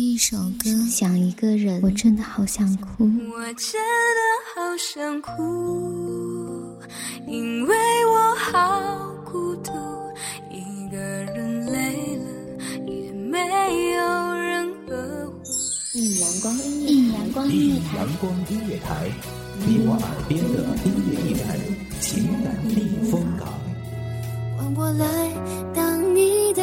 一首歌，想一个人，我真的好想哭。我真的好想哭，因为我好孤独，一个人累了也没有人呵护。一阳光音乐，一阳光音乐台，阳光音乐台，你我耳边的音乐驿站，情感避风港。换我来当你的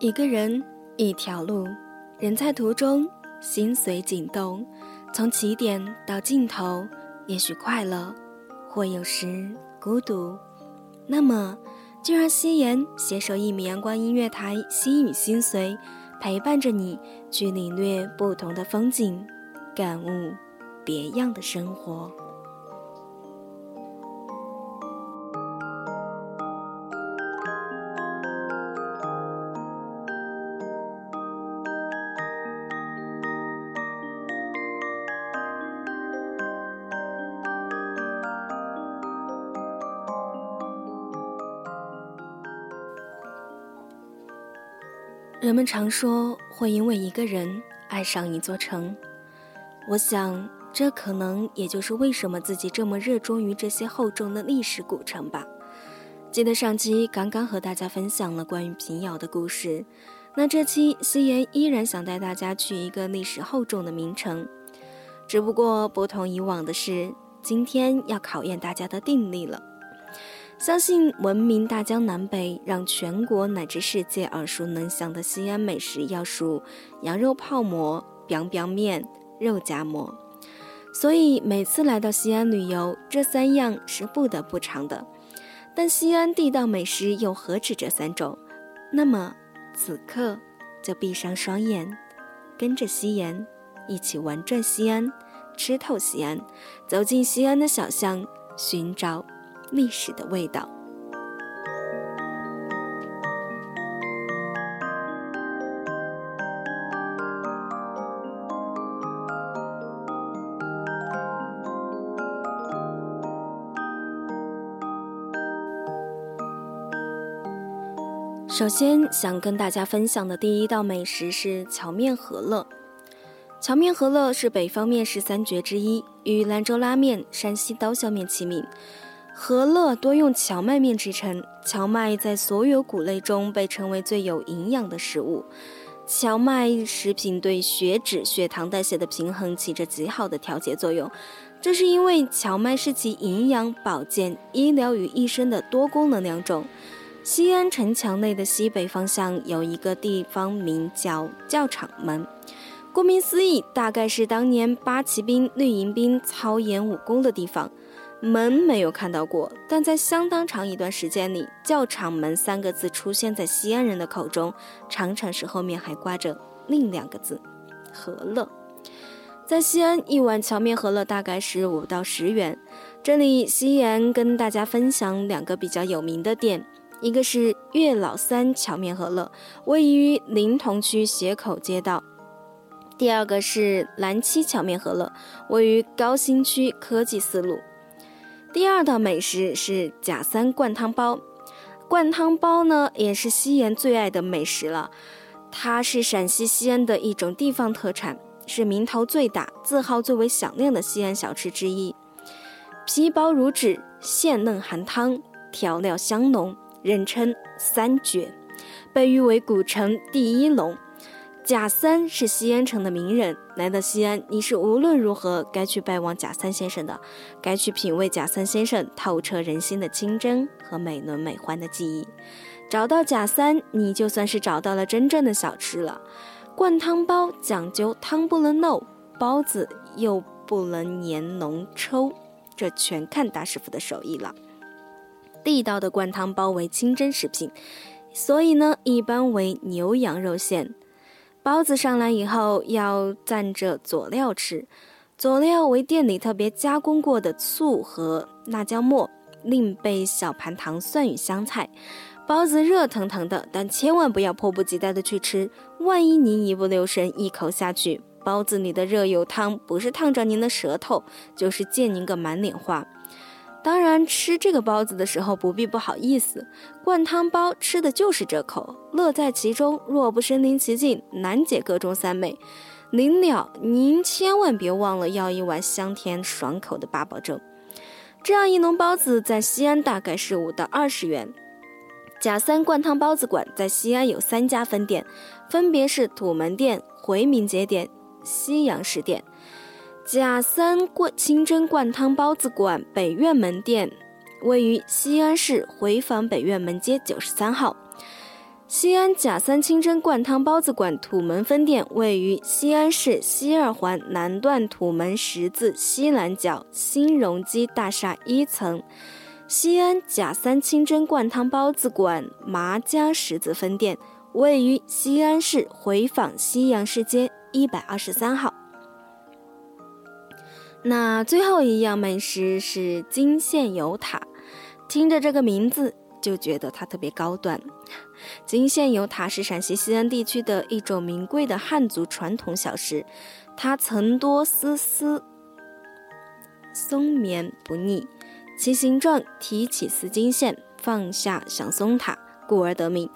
一个人，一条路，人在途中，心随景动。从起点到尽头，也许快乐，或有时孤独。那么。就让夕颜携手一米阳光音乐台，心与心随，陪伴着你去领略不同的风景，感悟别样的生活。人们常说会因为一个人爱上一座城，我想这可能也就是为什么自己这么热衷于这些厚重的历史古城吧。记得上期刚刚和大家分享了关于平遥的故事，那这期夕颜依然想带大家去一个历史厚重的名城，只不过不同以往的是，今天要考验大家的定力了。相信闻名大江南北，让全国乃至世界耳熟能详的西安美食，要数羊肉泡馍、biang biang 面、肉夹馍。所以每次来到西安旅游，这三样是不得不尝的。但西安地道美食又何止这三种？那么此刻就闭上双眼，跟着夕颜一起玩转西安，吃透西安，走进西安的小巷，寻找。历史的味道。首先想跟大家分享的第一道美食是荞面饸饹。荞面饸饹是北方面食三绝之一，与兰州拉面、山西刀削面齐名。和乐多用荞麦面制成，荞麦在所有谷类中被称为最有营养的食物。荞麦食品对血脂、血糖代谢的平衡起着极好的调节作用，这是因为荞麦是集营养、保健、医疗于一身的多功能两种。西安城墙内的西北方向有一个地方名叫教场门，顾名思义，大概是当年八旗兵、绿营兵操演武功的地方。门没有看到过，但在相当长一段时间里，“教场门”三个字出现在西安人的口中，常常是后面还挂着另两个字“和乐”。在西安，一碗荞面饸饹大概是五到十元。这里，西颜跟大家分享两个比较有名的店，一个是岳老三荞面饸饹，位于临潼区斜口街道；第二个是蓝七荞面饸饹，位于高新区科技四路。第二道美食是贾三灌汤包，灌汤包呢也是西颜最爱的美食了。它是陕西西安的一种地方特产，是名头最大、字号最为响亮的西安小吃之一。皮薄如纸，馅嫩含汤，调料香浓，人称三绝，被誉为古城第一龙。贾三是西安城的名人，来到西安，你是无论如何该去拜望贾三先生的，该去品味贾三先生透彻人心的清真和美轮美奂的技艺。找到贾三，你就算是找到了真正的小吃了。灌汤包讲究汤不能漏，包子又不能黏浓稠，这全看大师傅的手艺了。地道的灌汤包为清真食品。所以呢，一般为牛羊肉馅。包子上来以后要蘸着佐料吃，佐料为店里特别加工过的醋和辣椒末，另备小盘糖蒜与香菜。包子热腾腾的，但千万不要迫不及待的去吃，万一您一不留神一口下去，包子里的热油汤不是烫着您的舌头，就是溅您个满脸花。当然，吃这个包子的时候不必不好意思，灌汤包吃的就是这口，乐在其中。若不身临其境，难解各中三昧。临了，您千万别忘了要一碗香甜爽口的八宝粥。这样一笼包子在西安大概是五到二十元。贾三灌汤包子馆在西安有三家分店，分别是土门店、回民街店、西洋市店。贾三灌清真灌汤包子馆北院门店位于西安市回坊北院门街九十三号。西安贾三清真灌汤包子馆土门分店位于西安市西二环南段土门十字西南角新荣基大厦一层。西安贾三清真灌汤包子馆麻家十字分店位于西安市回坊西洋市街一百二十三号。那最后一样美食是金线油塔，听着这个名字就觉得它特别高端。金线油塔是陕西西安地区的一种名贵的汉族传统小食，它层多丝丝，松绵不腻，其形状提起似金线，放下像松塔，故而得名。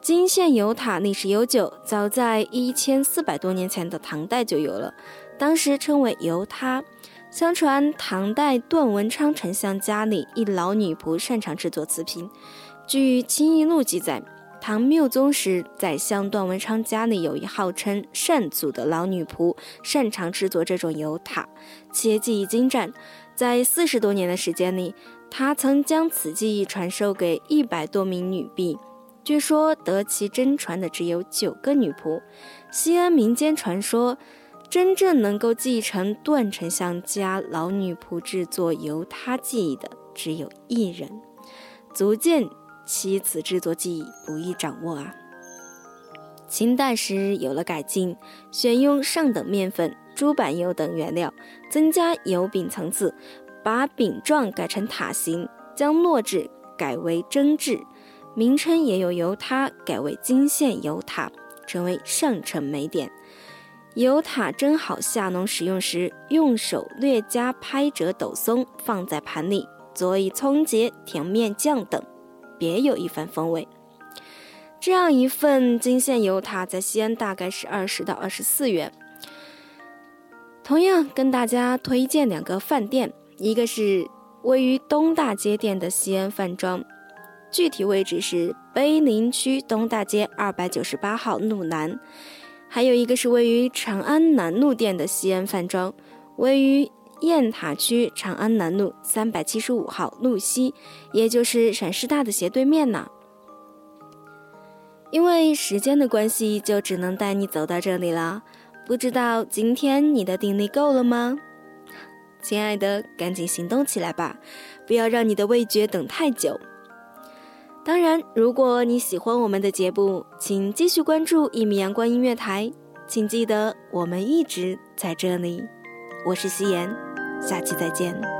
金线油塔历史悠久，早在一千四百多年前的唐代就有了。当时称为油塌。相传唐代段文昌丞相家里一老女仆擅长制作瓷瓶。据《清异录》记载，唐穆宗时，宰相段文昌家里有一号称善祖的老女仆，擅长制作这种油塔，且技艺精湛。在四十多年的时间里，他曾将此技艺传授给一百多名女婢。据说得其真传的只有九个女仆。西安民间传说。真正能够继承段丞相家老女仆制作油塌技艺的只有一人，足见其此制作技艺不易掌握啊。清代时有了改进，选用上等面粉、猪板油等原料，增加油饼层次，把饼状改成塔形，将糯制改为蒸制，名称也有由油塌改为金线油塔，成为上乘美点。油塔蒸好下浓使用时，用手略加拍折抖松，放在盘里，佐以葱节、甜面酱等，别有一番风味。这样一份金线油塔在西安大概是二十到二十四元。同样跟大家推荐两个饭店，一个是位于东大街店的西安饭庄，具体位置是碑林区东大街二百九十八号路南。还有一个是位于长安南路店的西安饭庄，位于雁塔区长安南路三百七十五号路西，也就是陕师大的斜对面呢。因为时间的关系，就只能带你走到这里了。不知道今天你的定力够了吗？亲爱的，赶紧行动起来吧，不要让你的味觉等太久。当然，如果你喜欢我们的节目，请继续关注一米阳光音乐台。请记得，我们一直在这里。我是夕颜，下期再见。